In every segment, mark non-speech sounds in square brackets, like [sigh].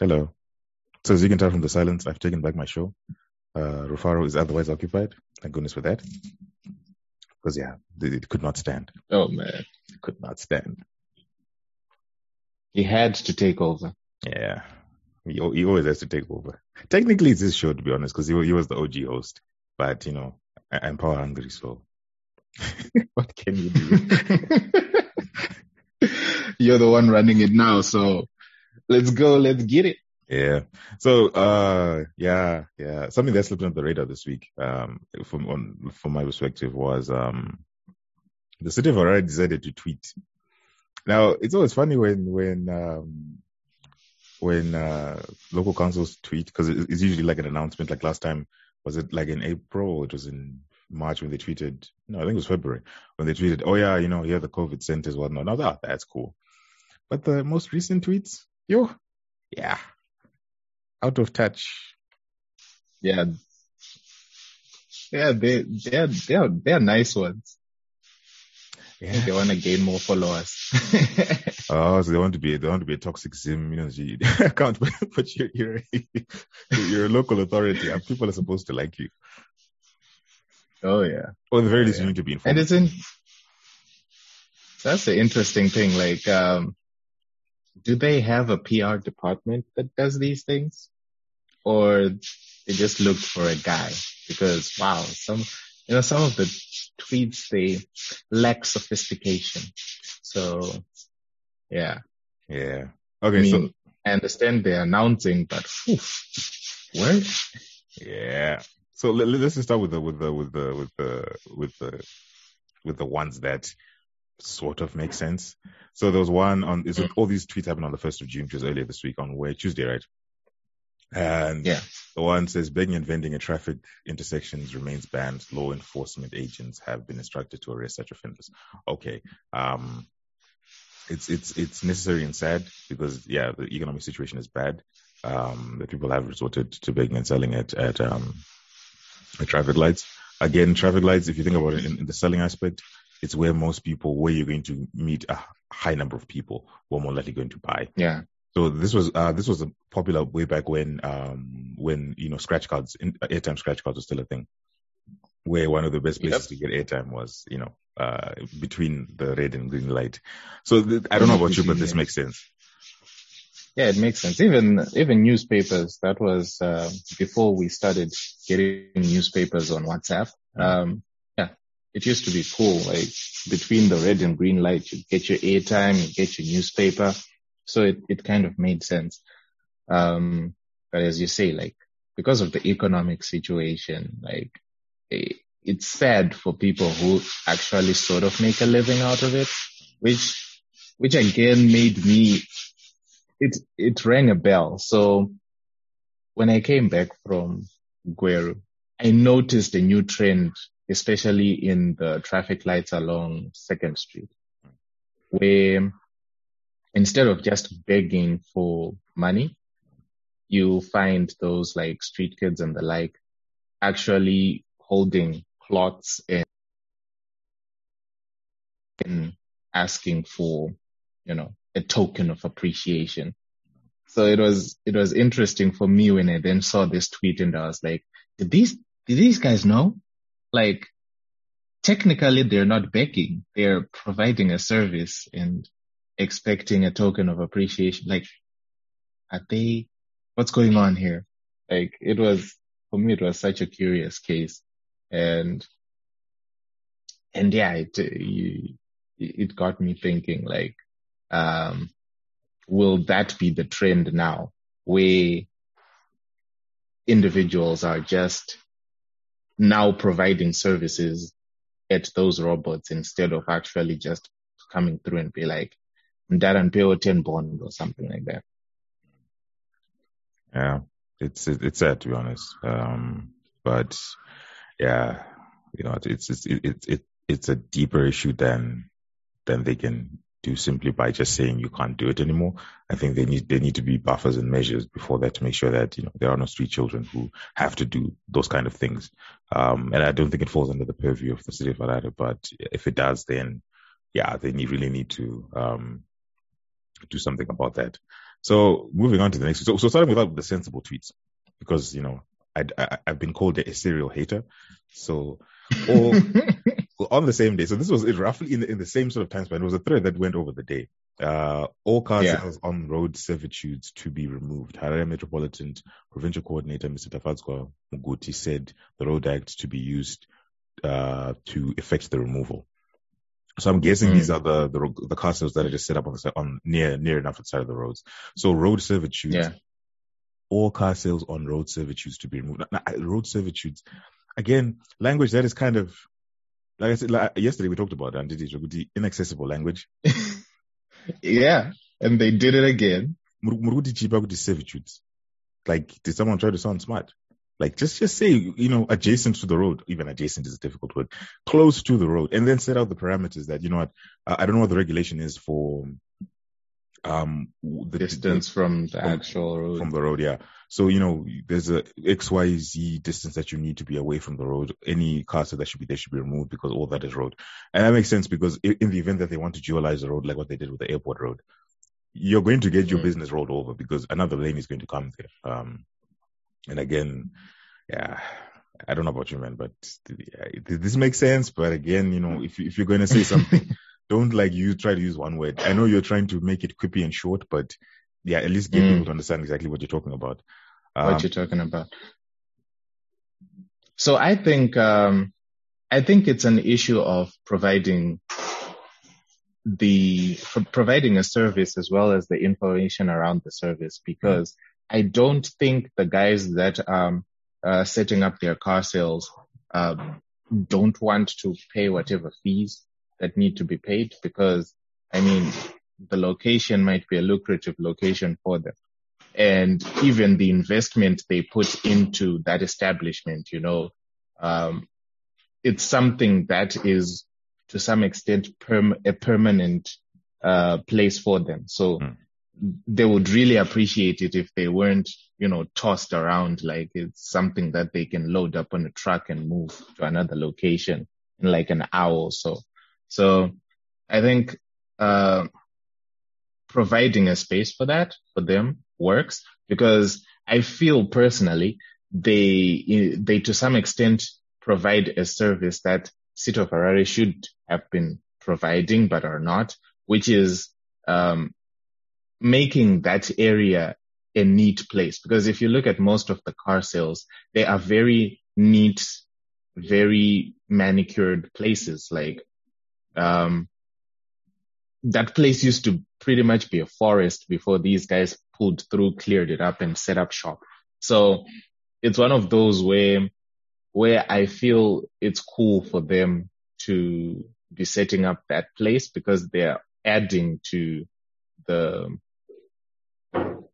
Hello. So as you can tell from the silence, I've taken back my show. Uh, Rufaro is otherwise occupied. Thank goodness for that. Because yeah, it could not stand. Oh man, it could not stand. He had to take over. Yeah, he, he always has to take over. Technically, it's his show to be honest, because he, he was the OG host. But you know, I, am power hungry, so [laughs] what can you do? [laughs] You're the one running it now, so let's go, let's get it. Yeah. So, uh, yeah, yeah. Something that slipped under the radar this week, um, from on, from my perspective was, um, the city of Harare decided to tweet. Now, it's always funny when, when, um, when, uh, local councils tweet, cause it's usually like an announcement, like last time, was it like in April or it was in March when they tweeted, no, I think it was February when they tweeted, oh yeah, you know, here the COVID centers, whatnot. Now that, that's cool. But the most recent tweets, yo, yeah, out of touch. Yeah. Yeah, they they're they're they're nice ones. Yeah. they want to gain more followers. [laughs] oh, so they want to be they want to be a toxic sim, you know. [laughs] You can't but you're you're you're a local authority, and people are supposed to like you. Oh yeah. Or at the very least, yeah. you need to be informed. And it's in. That's the interesting thing. Like, um, do they have a PR department that does these things? Or they just looked for a guy? Because wow, some, you know, some of the tweets, they lack sophistication. So, yeah. Yeah. Okay. I mean, so I understand they're announcing, but whew, what? Yeah. So let, us just start with the with the with the with the with the with the ones that sort of makes sense. So there was one on, is all these tweets happened on the 1st of June, which was earlier this week on where Tuesday, right? And yeah. the one says begging and vending at traffic intersections remains banned. Law enforcement agents have been instructed to arrest such offenders. Okay. Um, it's, it's, it's necessary and sad because yeah, the economic situation is bad. Um, the people have resorted to begging and selling it at, um, at traffic lights. Again, traffic lights, if you think about it in, in the selling aspect, it's where most people, where you're going to meet a high number of people who are more likely going to buy. Yeah. So this was uh, this was a popular way back when um, when you know scratch cards, in, airtime scratch cards was still a thing. Where one of the best places yep. to get airtime was, you know, uh, between the red and green light. So th- I don't know about you, but this [laughs] makes sense. Yeah, it makes sense. Even even newspapers. That was uh, before we started getting newspapers on WhatsApp. Mm-hmm. Um, it used to be cool. Like between the red and green light, you get your airtime, you get your newspaper. So it, it kind of made sense. Um, but as you say, like because of the economic situation, like it, it's sad for people who actually sort of make a living out of it, which, which again made me, it, it rang a bell. So when I came back from Gweru, I noticed a new trend especially in the traffic lights along Second Street, where instead of just begging for money, you find those like street kids and the like actually holding cloths and, and asking for, you know, a token of appreciation. So it was, it was interesting for me when I then saw this tweet and I was like, did these, did these guys know? Like technically they're not begging, they're providing a service and expecting a token of appreciation. Like, are they, what's going on here? Like it was, for me, it was such a curious case and, and yeah, it, it, it got me thinking like, um, will that be the trend now where individuals are just now providing services at those robots instead of actually just coming through and be like, that and pay 10 bond or something like that. Yeah, it's, it's sad to be honest. Um, but yeah, you know, it's, it's, it's, it, it's a deeper issue than, than they can do simply by just saying you can't do it anymore. I think they need, they need to be buffers and measures before that to make sure that, you know, there are no street children who have to do those kind of things. Um, and I don't think it falls under the purview of the city of Harare, but if it does, then yeah, they need, really need to, um, do something about that. So moving on to the next. So, so starting with the sensible tweets, because you know i have been called a serial hater. So, or [laughs] on the same day. So this was roughly in the, in the same sort of time span. It was a thread that went over the day. Uh, all car yeah. sales on road servitudes to be removed. Harare Metropolitan Provincial Coordinator Mr. Tafadzwa Muguti said the road act to be used uh, to effect the removal. So I'm guessing mm. these are the, the the car sales that are just set up on the on near near enough to the side of the roads. So road servitudes, yeah. all car sales on road servitudes to be removed. Now, road servitudes, again, language that is kind of like I said like uh, yesterday we talked about that. the inaccessible language. [laughs] yeah, and they did it again. servitudes. Like, did someone try to sound smart? Like just just say, you know, adjacent to the road. Even adjacent is a difficult word. Close to the road, and then set out the parameters that you know what. I don't know what the regulation is for um the distance the, from the from, actual road. from the road yeah. So you know there's a xyz distance that you need to be away from the road. Any cars that should be there should be removed because all that is road. And that makes sense because in the event that they want to dualize the road like what they did with the airport road you're going to get your mm. business rolled over because another lane is going to come there. Um and again, yeah, I don't know about you, man, but this makes sense. But again, you know, if if you're going to say something, [laughs] don't like you try to use one word. I know you're trying to make it quippy and short, but yeah, at least get mm. people to understand exactly what you're talking about. Um, what you're talking about. So I think um, I think it's an issue of providing the providing a service as well as the information around the service because I don't think the guys that are uh, setting up their car sales um, don't want to pay whatever fees that need to be paid because, I mean, the location might be a lucrative location for them. And even the investment they put into that establishment, you know, um, it's something that is to some extent perm- a permanent uh, place for them. So mm they would really appreciate it if they weren't, you know, tossed around like it's something that they can load up on a truck and move to another location in like an hour or so. So I think, uh, providing a space for that for them works because I feel personally they, they to some extent provide a service that City of Harare should have been providing but are not, which is, um, making that area a neat place. Because if you look at most of the car sales, they are very neat, very manicured places. Like, um, that place used to pretty much be a forest before these guys pulled through, cleared it up and set up shop. So it's one of those where, where I feel it's cool for them to be setting up that place because they're adding to the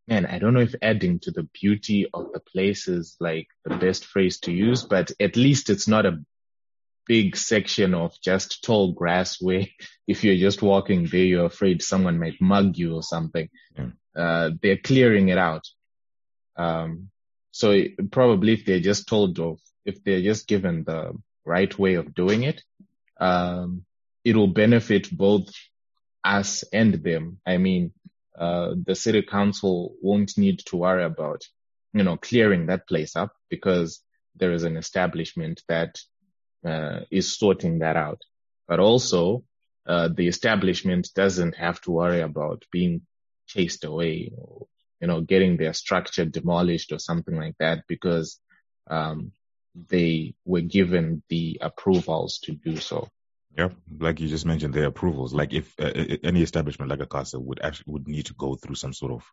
man, I don't know if adding to the beauty of the place is like the best phrase to use, but at least it's not a big section of just tall grass where [laughs] if you're just walking there, you're afraid someone might mug you or something. Mm. Uh, they're clearing it out. Um, so it, probably if they're just told of, if they're just given the right way of doing it, um, it will benefit both us and them. I mean, uh, the city council won't need to worry about, you know, clearing that place up because there is an establishment that uh, is sorting that out. But also, uh, the establishment doesn't have to worry about being chased away or, you know, getting their structure demolished or something like that because, um, they were given the approvals to do so. Yeah, like you just mentioned, the approvals. Like if uh, any establishment like a casa would actually would need to go through some sort of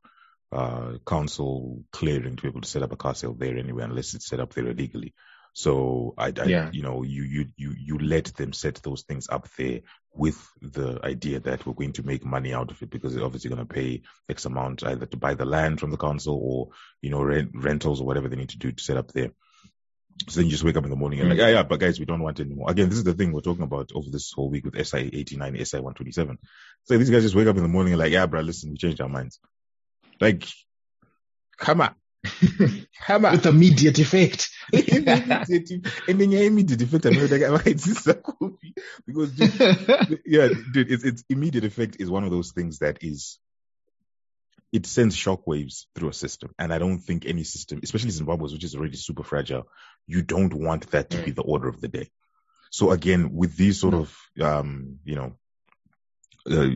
uh, council clearing to be able to set up a car sale there anyway, unless it's set up there illegally. So I, I yeah. you know, you, you, you, you let them set those things up there with the idea that we're going to make money out of it because they're obviously going to pay X amount either to buy the land from the council or, you know, rent, rentals or whatever they need to do to set up there. So then you just wake up in the morning and like, mm. yeah, yeah, but guys, we don't want it anymore. Again, this is the thing we're talking about over this whole week with SI 89, SI 127. So these guys just wake up in the morning and like, yeah, bro, listen, we changed our minds. Like, come on. On. [laughs] With immediate effect. and then your immediate effect, I know that guy, this is a coffee. Because, dude, [laughs] yeah, dude, it's, it's immediate effect is one of those things that is it sends shockwaves through a system. And I don't think any system, especially Zimbabwe's, which is already super fragile, you don't want that to be the order of the day. So again, with these sort of, um, you know, uh,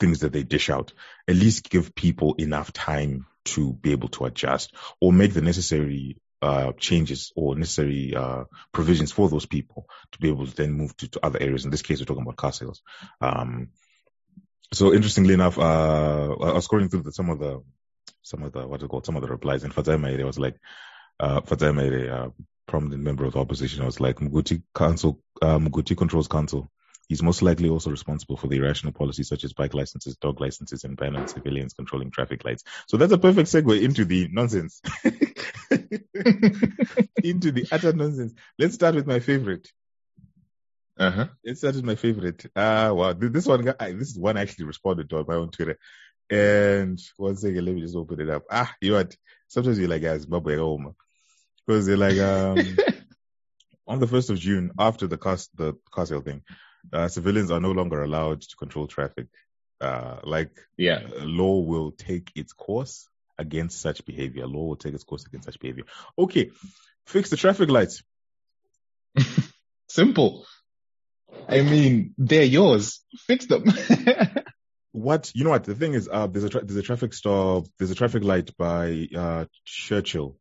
things that they dish out, at least give people enough time to be able to adjust or make the necessary uh, changes or necessary uh, provisions for those people to be able to then move to, to other areas. In this case, we're talking about car sales. Um, so interestingly enough, uh, I was scrolling through the, some of the, some of the, what's it called, some of the replies, and Fadzai was like, uh, Fadzai a prominent member of the opposition, was like, Muguti Council, uh, Muguti controls council. He's most likely also responsible for the irrational policies such as bike licenses, dog licenses, and ban on civilians controlling traffic lights. So that's a perfect segue into the nonsense. [laughs] into the utter nonsense. Let's start with my favorite. Uh-huh. Let's start with my favorite. Ah, uh, wow. This one, this is one I actually responded to on my own Twitter. And one second, let me just open it up. Ah, you know what? Sometimes you're like, guys, home. Because they're like, um, [laughs] on the 1st of June, after the car, the car sale thing, uh, civilians are no longer allowed to control traffic. Uh, like, yeah, law will take its course against such behavior. Law will take its course against such behavior. Okay, fix the traffic lights. [laughs] Simple. I mean, they're yours. Fix them. [laughs] what you know? What the thing is? Uh, there's a tra- there's a traffic stop. There's a traffic light by uh, Churchill.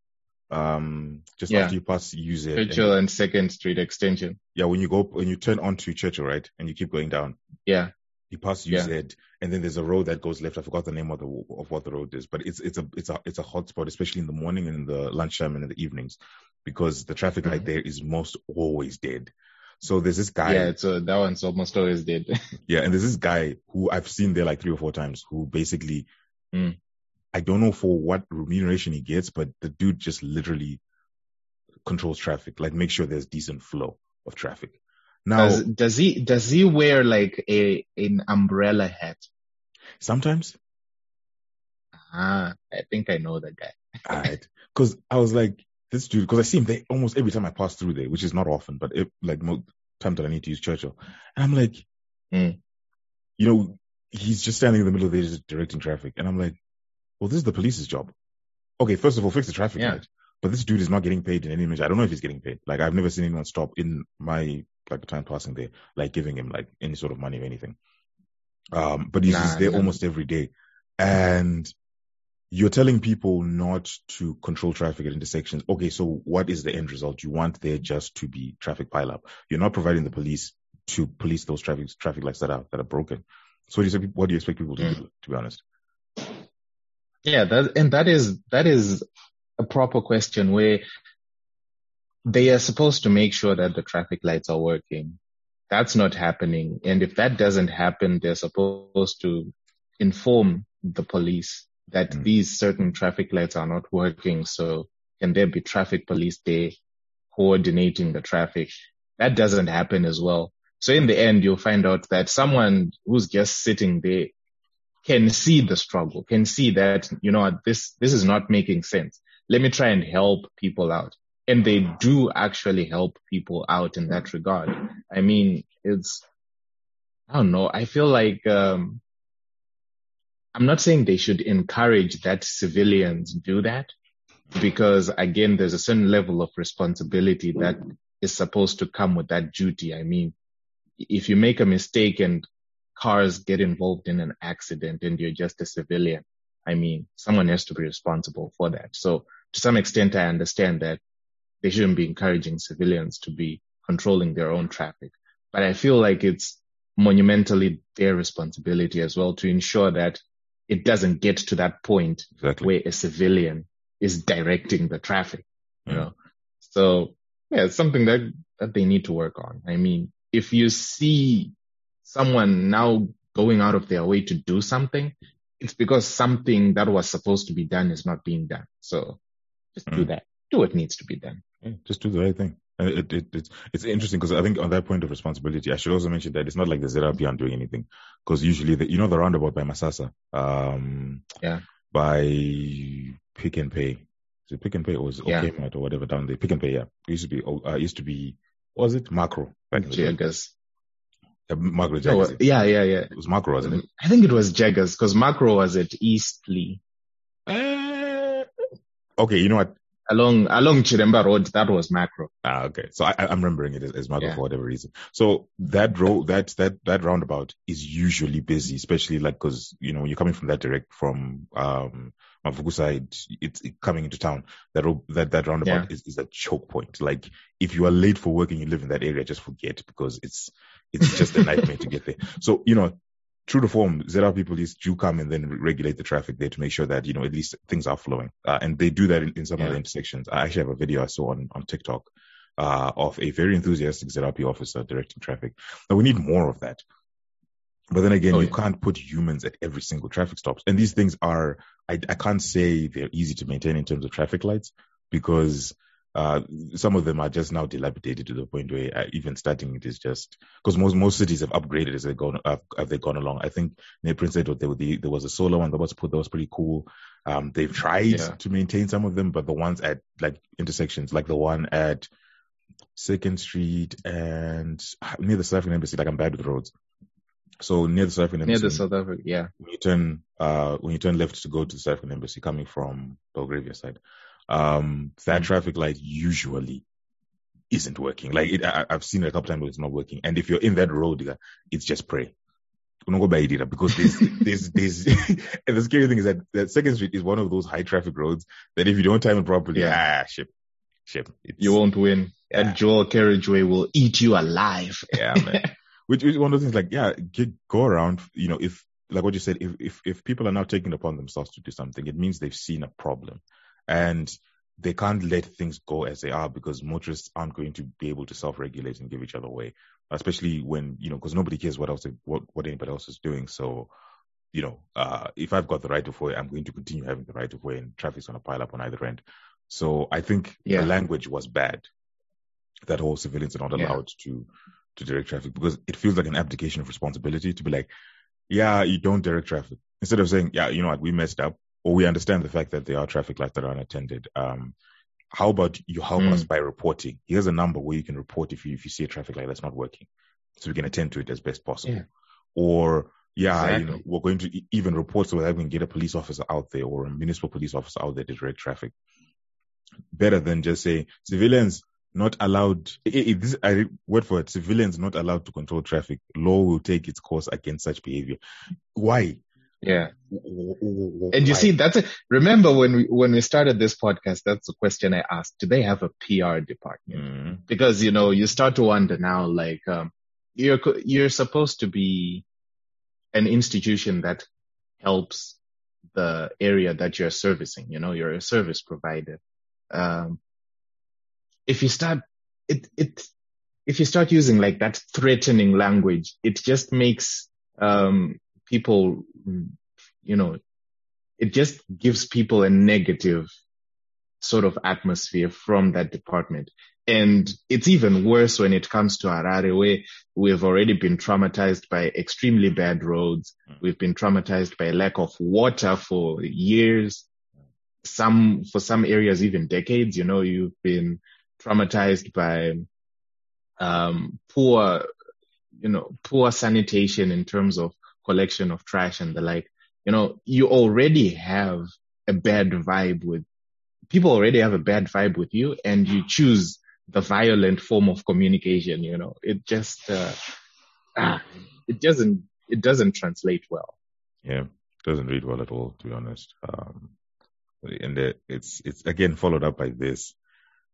Um, just yeah. after you pass UZ. Churchill and, and Second Street Extension. Yeah, when you go when you turn onto Churchill, right, and you keep going down. Yeah. You pass UZ, yeah. and then there's a road that goes left. I forgot the name of the of what the road is, but it's it's a it's a it's a hot spot, especially in the morning and in the lunchtime and in the evenings, because the traffic mm-hmm. light there is most always dead. So there's this guy. Yeah, so that one's almost always dead. [laughs] yeah, and there's this guy who I've seen there like three or four times who basically, mm. I don't know for what remuneration he gets, but the dude just literally controls traffic, like make sure there's decent flow of traffic. Now, does, does he does he wear like a an umbrella hat? Sometimes. Ah, I think I know that guy. Alright, because I was like this dude, because I see him there almost every time I pass through there, which is not often, but it, like most times that I need to use Churchill, and I'm like, mm. you know, he's just standing in the middle of the just directing traffic, and I'm like, well, this is the police's job. Okay, first of all, fix the traffic yeah. light. But this dude is not getting paid in any measure. I don't know if he's getting paid. Like I've never seen anyone stop in my like time passing there, like giving him like any sort of money or anything. Um, but he's nah, just there nah. almost every day. And you're telling people not to control traffic at intersections. Okay, so what is the end result? You want there just to be traffic pileup. You're not providing the police to police those traffic traffic lights that are that are broken. So what do you, what do you expect people to mm. do? To be honest. Yeah, that and that is that is a proper question where they are supposed to make sure that the traffic lights are working. That's not happening. And if that doesn't happen, they're supposed to inform the police that mm. these certain traffic lights are not working. So can there be traffic police there coordinating the traffic? That doesn't happen as well. So in the end, you'll find out that someone who's just sitting there can see the struggle, can see that, you know, this, this is not making sense. Let me try and help people out and they do actually help people out in that regard. I mean, it's, I don't know. I feel like, um, I'm not saying they should encourage that civilians do that because again, there's a certain level of responsibility that is supposed to come with that duty. I mean, if you make a mistake and cars get involved in an accident and you're just a civilian, I mean, someone has to be responsible for that. So to some extent, I understand that they shouldn't be encouraging civilians to be controlling their own traffic. But I feel like it's monumentally their responsibility as well to ensure that it doesn't get to that point exactly. where a civilian is directing the traffic, you mm. know? So yeah, it's something that, that they need to work on. I mean, if you see someone now going out of their way to do something, it's because something that was supposed to be done is not being done. So just mm. do that. Do what needs to be done. Yeah, just do the right thing. And it, it, it's it's interesting because I think on that point of responsibility, I should also mention that it's not like the ZRP aren't doing anything because usually the, you know the roundabout by Masasa, um, yeah, by Pick and Pay, so Pick and Pay or was it yeah. or whatever down there? Pick and Pay, yeah, it used to be uh, used to be was it Macro? Makro? Jaggers. Uh, Macro Jaggers. yeah, yeah, yeah. It was Macro, wasn't it? I think it was Jaggers because Macro was at Eastleigh. Uh, okay, you know what? Along along Chiremba Road, that was Macro. Ah, okay. So I, I'm remembering it as, as Macro Yeah. for whatever reason. So that road, that, that, that roundabout is usually busy, especially like, cause, you know, when you're coming from that direct from, um, side, it's it coming into town. That road, that, that roundabout Yeah. is, is a choke point. Like if you are late for work and you live in that area, just forget because it's, it's just a nightmare to get there. So, you know, true to form, Zera people do come and then regulate the traffic there to make sure that, you know, at least things are flowing. Uh, and they do that in, in some of the intersections. I actually have a video I saw on, on TikTok, uh, of a very enthusiastic ZRP officer directing traffic. Now we need more of that. But then again, Oh, you yeah. can't put humans at every single traffic stops. And these things are, I, I can't say they're easy to maintain in terms of traffic lights because uh, some of them are just now dilapidated to the point where uh, even starting it is just because most most cities have upgraded as they gone uh, have they gone along. I think near Prince Edward there, the, there was a solar one that was put that was pretty cool. Um, they've tried Yeah. to maintain some of them, but the ones at like intersections, like the one at Second Street and ah, near the South African Embassy, like I'm bad with roads. So near the South African Near Embassy, the South Africa, yeah. when you turn uh when you turn left to go to the South African Embassy coming from Belgravia side, um that Mm. traffic light usually isn't working. Like it, I, I've seen it a couple times where it's not working. And if you're in that road, it's just pray. Don't go by it because there's [laughs] there's there's [laughs] and the scary thing is that that Second Street is one of those high traffic roads that if you don't time it properly, Yeah. ah ship. Ship. It's, You won't win. Yeah. That dual carriageway will eat you alive. Yeah, man. [laughs] Which is one of the things like, yeah, get, go around, you know, if, like what you said, if, if, if people are now taking upon themselves to do something, it means they've seen a problem and they can't let things go as they are because motorists aren't going to be able to self-regulate and give each other way, especially when, you know, because nobody cares what else, they, what, what anybody else is doing. So, you know, uh, if I've got the right of way, I'm going to continue having the right of way and traffic's going to pile up on either end. So I think Yeah. the language was bad that whole civilians are not Yeah. allowed to to direct traffic because it feels like an abdication of responsibility to be like, yeah, you don't direct traffic instead of saying, yeah, you know what, we messed up, or we understand the fact that there are traffic lights that are unattended. Um, how about you help Mm. us by reporting? Here's a number where you can report if you if you see a traffic light that's not working, so we can attend to it as best possible. Yeah. Or yeah, you know, we're going to even report so that we can get a police officer out there or a municipal police officer out there to direct traffic. Better than just say civilians not allowed. this, I word for it. Civilians not allowed to control traffic. Law will take its course against such behavior. Why? Yeah. And And you see, that's it. Remember when we, when we started this podcast, that's the question I asked. Do they have a PR department? Mm, Because, you know, you start to wonder now, like, um, you're, you're supposed to be an institution that helps the area that you're servicing. You know, you're a service provider. Um, if you start, it, it, if you start using like that threatening language, it just makes, um, people, you know, it just gives people a negative sort of atmosphere from that department. And it's even worse when it comes to Harare, where we've already been traumatized by extremely bad roads. We've been traumatized by lack of water for years. Some, for some areas, even decades, you know, you've been traumatized by, um, poor, you know, poor sanitation in terms of collection of trash and the like. You know, you already have a bad vibe with people already have a bad vibe with you and you choose the violent form of communication, you know, it just, uh, ah, it doesn't, it doesn't translate well. yeah, doesn't read well at all, to be honest. Um, and the, it's it's again followed up by this,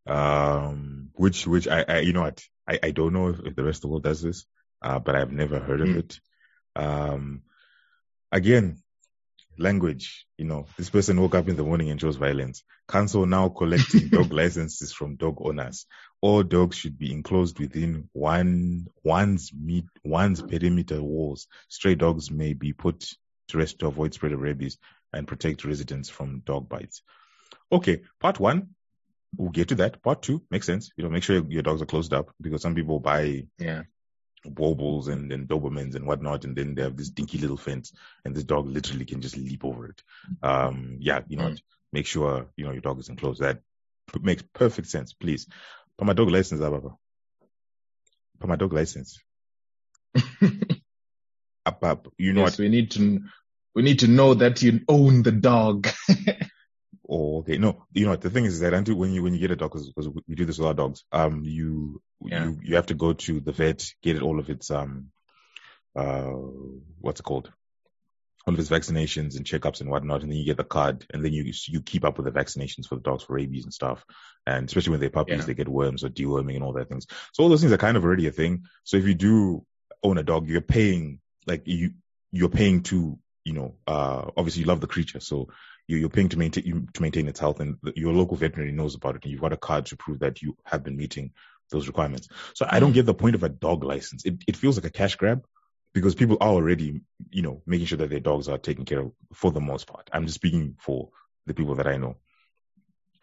um, which which I, I you know what I, I don't know if, if the rest of the world does this, uh, but I've never heard of Mm. it. Um, again, language. You know, this person woke up in the morning and chose violence. Council now collecting [laughs] dog licenses from dog owners. All dogs should be enclosed within one one's meet one's perimeter walls. Stray dogs may be put to rest to avoid spread of rabies and protect residents from dog bites. Okay, part one, we'll get to that. Part two makes sense. You know, make sure your dogs are closed up because some people buy Yeah. Wobbles and, and Dobermans and whatnot, and then they have this dinky little fence, and this dog literally can just leap over it. Um, yeah, you know, Mm. what? make sure you know your dog is enclosed. That p- makes perfect sense. Please, put my dog license, Ababa. Put my dog license. [laughs] up, up. You know yes, what? we need to we need to know that you own the dog. [laughs] Oh, okay. No, you know? The thing is that until when you when you get a dog, because we do this with our dogs, um, you Yeah. you you have to go to the vet, get it all of its um, uh, what's it called? All of its vaccinations and checkups and whatnot, and then you get the card, and then you you keep up with the vaccinations for the dogs for rabies and stuff, and especially when they're puppies, Yeah. they get worms or deworming and all that things. So all those things are kind of already a thing. So if you do own a dog, you're paying like you you're paying to you know uh obviously you love the creature, so you, you're paying to maintain you, to maintain its health, and the, your local veterinary knows about it, and you've got a card to prove that you have been meeting those requirements. So I don't Mm. get the point of a dog license. It it feels like a cash grab because people are already you know making sure that their dogs are taken care of for the most part. I'm just speaking for the people that I know.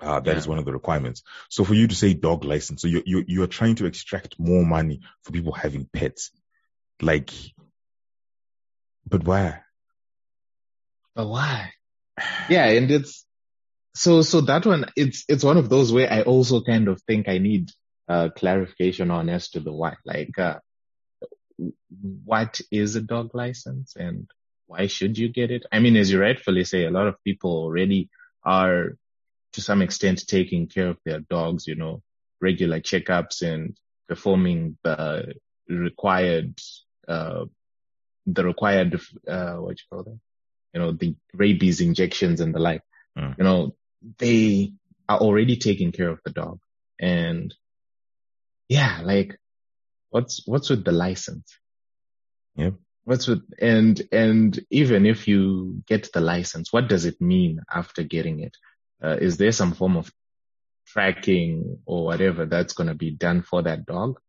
Uh, that is Yeah. one of the requirements. So for you to say dog license, so you're, you're, you're trying to extract more money for people having pets. Like, but why? But why? Yeah, and it's so so that one it's it's one of those where I also kind of think I need uh clarification on as to the why. Like uh what is a dog license and why should you get it? I mean, as you rightfully say, a lot of people already are to some extent taking care of their dogs, you know, regular checkups and performing the required uh the required uh what you call them? You know, the rabies injections and the like. Mm. You know, they are already taking care of the dog. And yeah, like what's what's with the license? Yep. What's with and and even if you get the license, what does it mean after getting it? Uh, is there some form of tracking or whatever that's going to be done for that dog?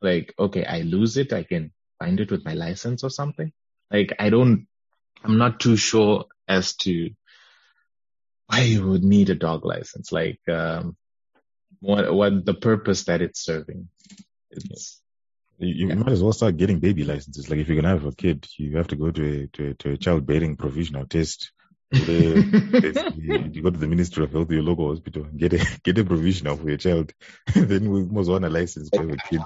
Like, okay, I lose it, I can find it with my license or something. Like, I don't, I'm not too sure as to why you would need a dog license. Like, um, what what the purpose that it's serving? It's You, you Yeah. might as well start getting baby licenses. Like if you're gonna have a kid, you have to go to a to a, to a childbearing provisional test. Where [laughs] you go to the Ministry of Health, your local hospital, get a get a provisional for your child. [laughs] then we must want a license for your kid.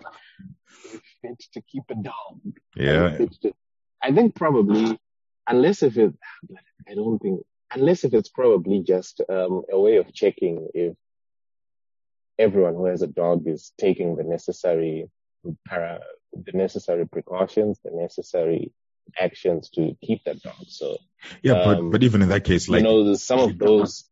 [laughs] fit to keep a dog. Yeah. Fit to- I think probably, unless if it, I don't think, unless if it's probably just um, a way of checking if everyone who has a dog is taking the necessary para, the necessary precautions, the necessary actions to keep that dog. So, Yeah, but Um, but even in that case, like you know, there's some of those,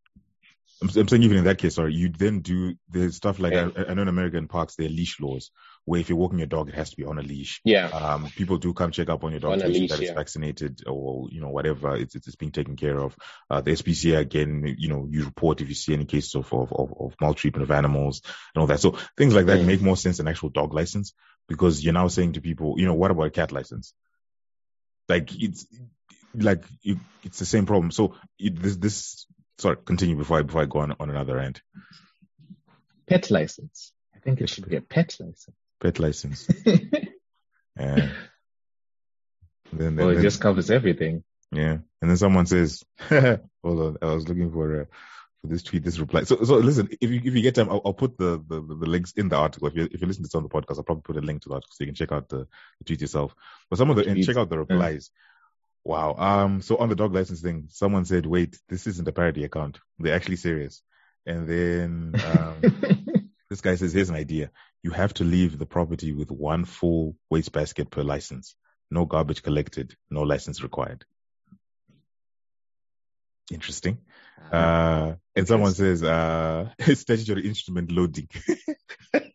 I'm, I'm saying even in that case, sorry, you then do the stuff like Yeah. I, I know in American parks there are leash laws where if you're walking your dog, it has to be on a leash. yeah, Um, people do come check up on your dog On to a make sure leash, that it's vaccinated or you know whatever it's it's, it's being taken care of. Uh, the SPCA again, you know, you report if you see any cases of of, of, of maltreatment of animals and all that. So things like that Mm. make more sense than actual dog license because you're now saying to people, you know, what about a cat license? Like it's like it, it's the same problem. So it, this this sorry, continue before I before I go on on another end. pet license. I think it should be a pet license. Pet license. [laughs] Yeah. Then, then, Well, it then- just covers everything. Yeah. And then someone says, [laughs] hold on, I was looking for, uh, for this tweet, this reply. So, so listen, if you, if you get time, I'll, I'll put the, the, the links in the article. If you, if you listen to this on the podcast, I'll probably put a link to the article so you can check out the, the tweet yourself. But some of the, and check out the replies. Wow. Um, so on the dog license thing, someone said, wait, this isn't a parody account. They're actually serious. And then, um, [laughs] this guy says, here's an idea. You have to leave the property with one full waste basket per license. No garbage collected, no license required. Interesting. Uh, and someone says, uh, [laughs] statutory instrument loading. [laughs]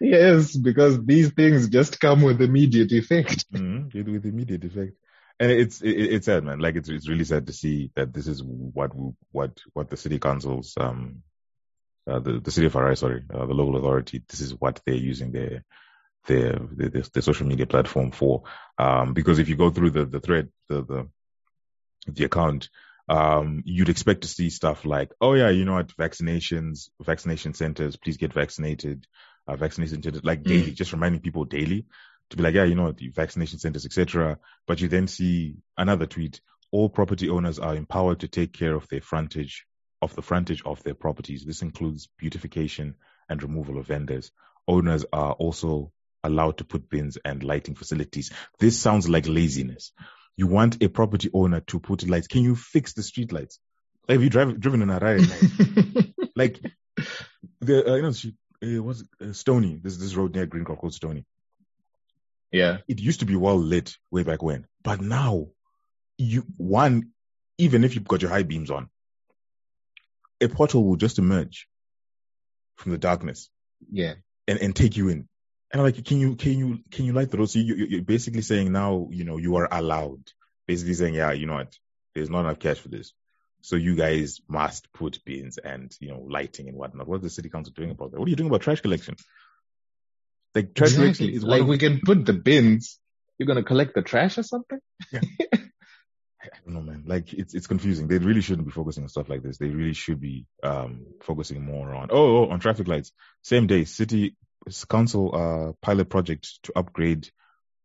yes, because these things just come with immediate effect. With, with immediate effect. And it's, it, it's sad, man. Like it's, it's really sad to see that this is what, we- what, what the city councils, um, uh, the, the city of Harai, sorry, uh, the local authority, this is what they're using their, their, their, their social media platform for. Um, because if you go through the, the thread, the, the, the account, um, you'd expect to see stuff like, oh yeah, you know what, vaccinations, vaccination centers, please get vaccinated, uh, vaccination centers, like daily, just reminding people daily to be like, yeah, you know the vaccination centers, etc. But you then see another tweet, all property owners are empowered to take care of their frontage, of the frontage of their properties. This includes beautification and removal of vendors. owners are also allowed to put bins and lighting facilities. This sounds like laziness. You want a property owner to put lights. Can you fix the street lights? Like, have you drive, driven in Harare? [laughs] like, the, uh, you know, she, uh, what's uh, Stony? This this road near Green called Stony. Yeah. It used to be well lit way back when, but now you one, even if you've got your high beams on, a portal will just emerge from the darkness. Yeah. And, and take you in. And I'm like, can you, can you, can you light the road? So you, you're basically saying now, you know, you are allowed. Basically saying, yeah, you know what? There's not enough cash for this. So you guys must put bins and, you know, lighting and whatnot. What's the city council doing about that? What are you doing about trash collection? Like trash Exactly. is like we can put the bins. You're gonna collect the trash or something? Yeah. [laughs] I don't know, man. Like it's it's confusing. They really shouldn't be focusing on stuff like this. They really should be um focusing more on oh, oh on traffic lights. Same day, city council uh pilot project to upgrade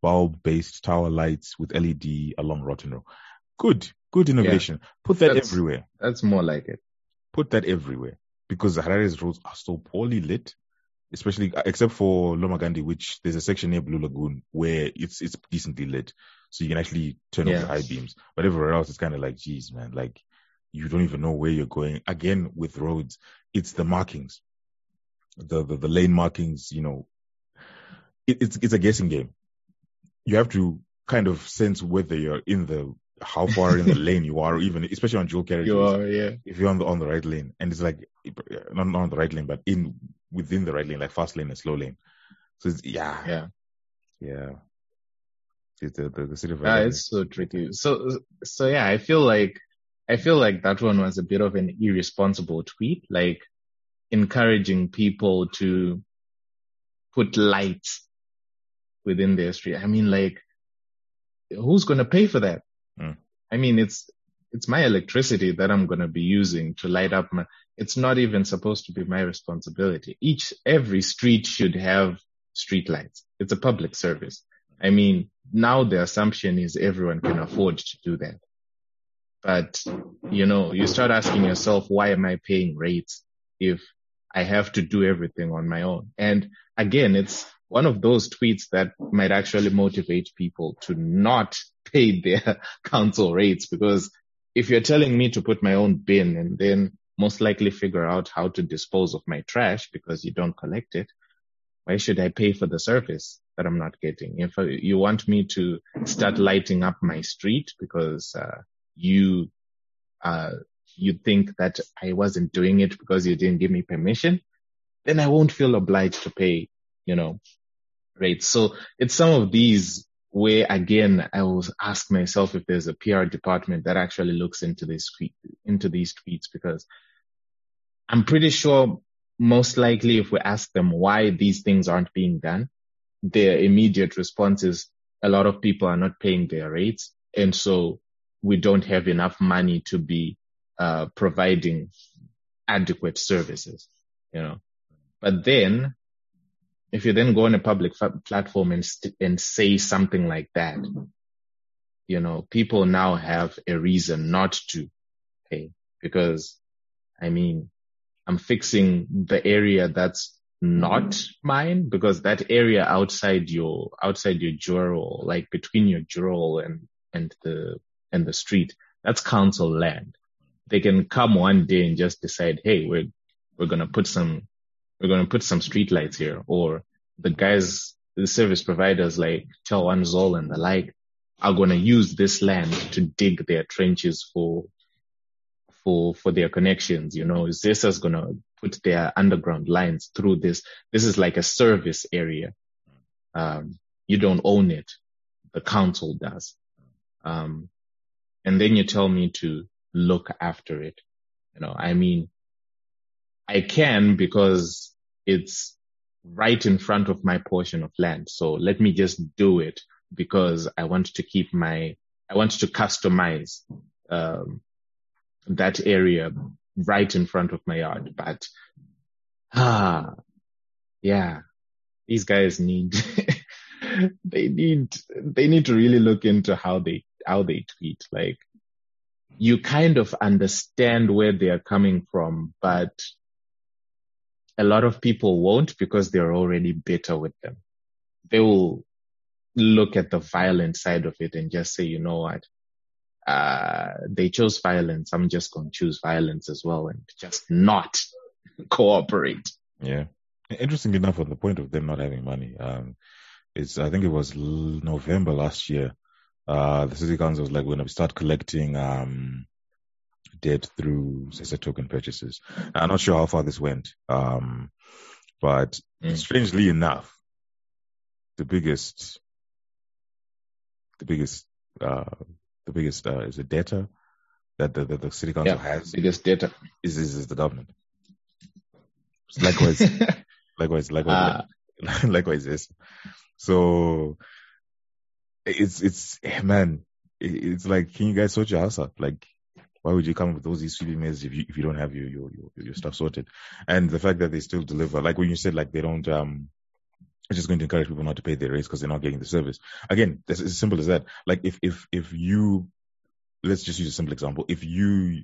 bulb based tower lights with LED along Rotten Row. Good, good innovation. Put that That's- everywhere. That's more like it. Put that everywhere because the Harare's roads are so poorly lit. Especially uh, except for Lomagundi, which there's a section near Blue Lagoon where it's it's decently lit, so you can actually turn off Yeah. the high beams. But everywhere else, it's kind of like, geez, man, like you don't even know where you're going. Again, with roads, it's the markings, the the, the lane markings. You know, it, it's it's a guessing game. You have to kind of sense whether you're in the how far in the [laughs] lane you are, even especially on dual carriages You are, yeah. if you're on the on the right lane, and it's like not, not on the right lane, but in within the right lane, like fast lane and slow lane. So it's, yeah, Yeah. yeah. It's the, the, the city of Ah, Harare. it's so tricky. So, so yeah, I feel like, I feel like that one was a bit of an irresponsible tweet, like encouraging people to put lights within their street. I mean, like, who's going to pay for that? Hmm. I mean, it's, it's my electricity that I'm going to be using to light up my, it's not even supposed to be my responsibility. Each, every street should have street lights. It's a public service. I mean, now the assumption is everyone can afford to do that. But, you know, you start asking yourself, why am I paying rates if I have to do everything on my own? And again, it's one of those tweets that might actually motivate people to not [laughs] pay their [laughs] council rates because if you're telling me to put my own bin and then most likely figure out how to dispose of my trash because you don't collect it, why should I pay for the service that I'm not getting? If you want me to start lighting up my street because uh, you uh, you think that I wasn't doing it because you didn't give me permission, then I won't feel obliged to pay, you know, rates. So it's some of these where again I will ask myself if there's a PR department that actually looks into this into these tweets because I'm pretty sure most likely if we ask them why these things aren't being done, their immediate response is a lot of people are not paying their rates. And so we don't have enough money to be uh, providing adequate services, you know. But then if you then go on a public fa- platform and, st- and say something like that, you know, people now have a reason not to pay because I mean, I'm fixing the area that's not mine because that area outside your, outside your durawall, like between your durawall and, and the, and the street, that's council land. They can come one day and just decide, Hey, we're, we're to put some, we're to put some street lights here or the guys, the service providers like Chawan Zol and the like are to use this land to dig their trenches for for for their connections. You know, Zesa's to put their underground lines through this. This is like a service area. Um, you don't own it. The council does. Um, and then you tell me to look after it. You know, I mean, I can because it's right in front of my portion of land. So let me just do it because I want to keep my, I want to customize, um, that area right in front of my yard. But, ah, yeah, these guys need, [laughs] they need, they need to really look into how they, how they tweet. Like, you kind of understand where they are coming from, but a lot of people won't because they're already bitter with them. They will look at the violent side of it and just say, you know what? Uh, they chose violence. I'm just going to choose violence as well and just not [laughs] cooperate. Yeah. Interesting enough, on the point of them not having money, um, it's, I think it was November last year, uh, the city council was like, we're going to start collecting, um, debt through ZESA token purchases. I'm not sure how far this went. Um, but mm. strangely enough, the biggest, the biggest, uh, the biggest, uh, is a debtor that the, the, the city council yeah, has. Biggest debtor is, is, is the government. Likewise, [laughs] likewise, likewise, uh, [laughs] likewise, yes. So it's, it's, man, it's like, can you guys sort your house out? Like, why would you come with those these measures if you if you don't have your, your your stuff sorted? And the fact that they still deliver, like when you said like they don't um it's just going to encourage people not to pay their rates because they're not getting the service. Again, it's as simple as that. Like if if if you let's just use a simple example. If you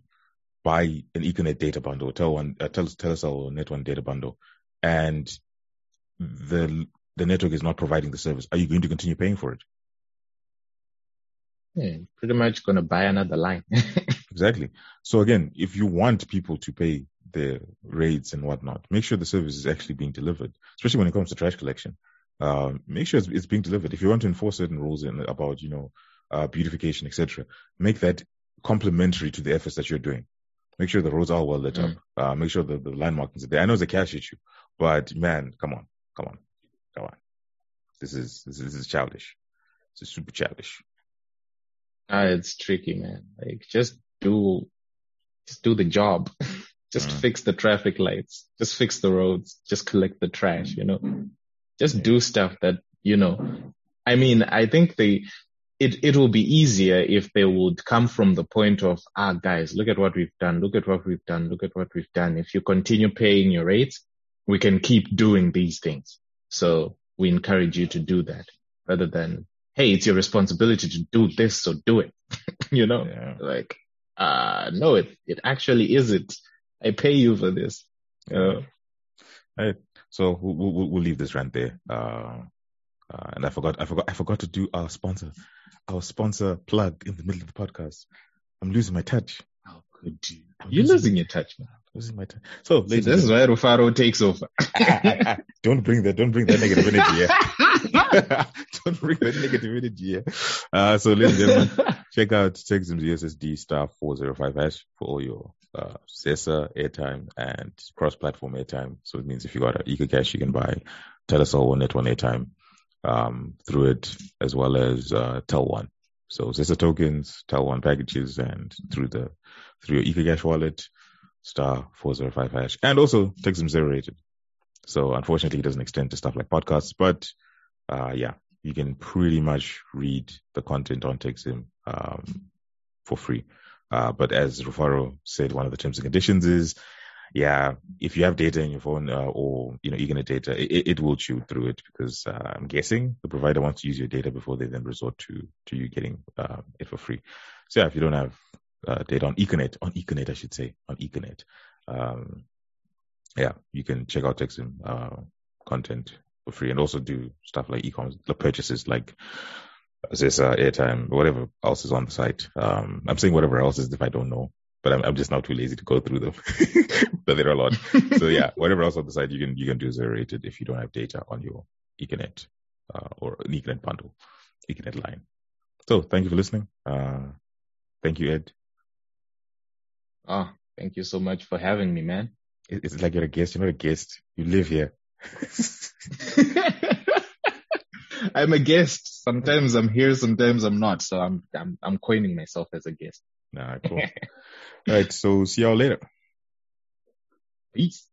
buy an Econet data bundle, tell one uh, tell Telecel Net One data bundle, and the the network is not providing the service, are you going to continue paying for it? Yeah, pretty much going to buy another line. [laughs] Exactly. So again, if you want people to pay their rates and whatnot, make sure the service is actually being delivered, especially when it comes to trash collection. Uh, make sure it's, it's, being delivered. If you want to enforce certain rules in, about, you know, uh, beautification, etc., make that complementary to the efforts that you're doing. Make sure the roads are well lit mm. up. Uh, make sure that the line markings are there. I know it's a cash issue, but man, come on, come on, come on. This is this is, this is childish. This is super childish. Ah, it's tricky, man. Like just do, just do the job. [laughs] just mm. fix the traffic lights. Just fix the roads. Just collect the trash, you know, just do stuff that, you know, I mean, I think they, it, it will be easier if they would come from the point of, ah, guys, look at what we've done. Look at what we've done. Look at what we've done. If you continue paying your rates, we can keep doing these things. So we encourage you to do that rather than, Hey, it's your responsibility to do this. So do it, [laughs] you know, yeah. like uh, no, it, it actually isn't. I pay you for this. Uh, right. So we'll, we'll, we'll, leave this rant there. Uh, uh, and I forgot, I forgot, I forgot to do our sponsor, our sponsor plug in the middle of the podcast. I'm losing my touch. How could you? You're losing, losing your touch now. Losing my touch. So, See, this is why Rufaro takes over. [laughs] don't bring that, don't bring that negative energy here. [laughs] don't bring that negative energy here. Uh, so ladies and gentlemen, [laughs] check out TechZim's USSD star 405 hash for all your uh, ZESA airtime and cross-platform airtime. So it means if you got an EcoCash, you can buy Telecel or NetOne airtime um, through it, as well as uh, TelOne. So ZESA tokens, TelOne packages, and through the through your EcoCash wallet, star 405 hash, and also TechZim zero rated. So unfortunately, it doesn't extend to stuff like podcasts, but uh, yeah, you can pretty much read the content on TechZim um, for free. Uh, but as Rufaro said, one of the terms and conditions is, yeah, if you have data in your phone uh, or you know Econet data, it, it, will chew through it because uh, I'm guessing the provider wants to use your data before they then resort to to you getting uh, it for free. So yeah, if you don't have uh, data on Econet, on Econet, I should say, on Econet. Um, yeah, you can check out TechZim uh, content for free and also do stuff like e-commerce purchases like this uh, airtime, whatever else is on the site. Um, I'm saying whatever else is if I don't know, but I'm, I'm just not too lazy to go through them. [laughs] but there are a lot. [laughs] so yeah, whatever else on the site you can you can do zero rated if you don't have data on your Econet uh, or an Econet bundle, Econet line. So thank you for listening. Uh, thank you, Ed. Oh, thank you so much for having me, man. It's like you're a guest. You're not a guest. You live here. [laughs] I'm a guest. Sometimes I'm here, sometimes I'm not. So I'm I'm I'm coining myself as a guest. Nah, cool. All right. So see y'all later. Peace.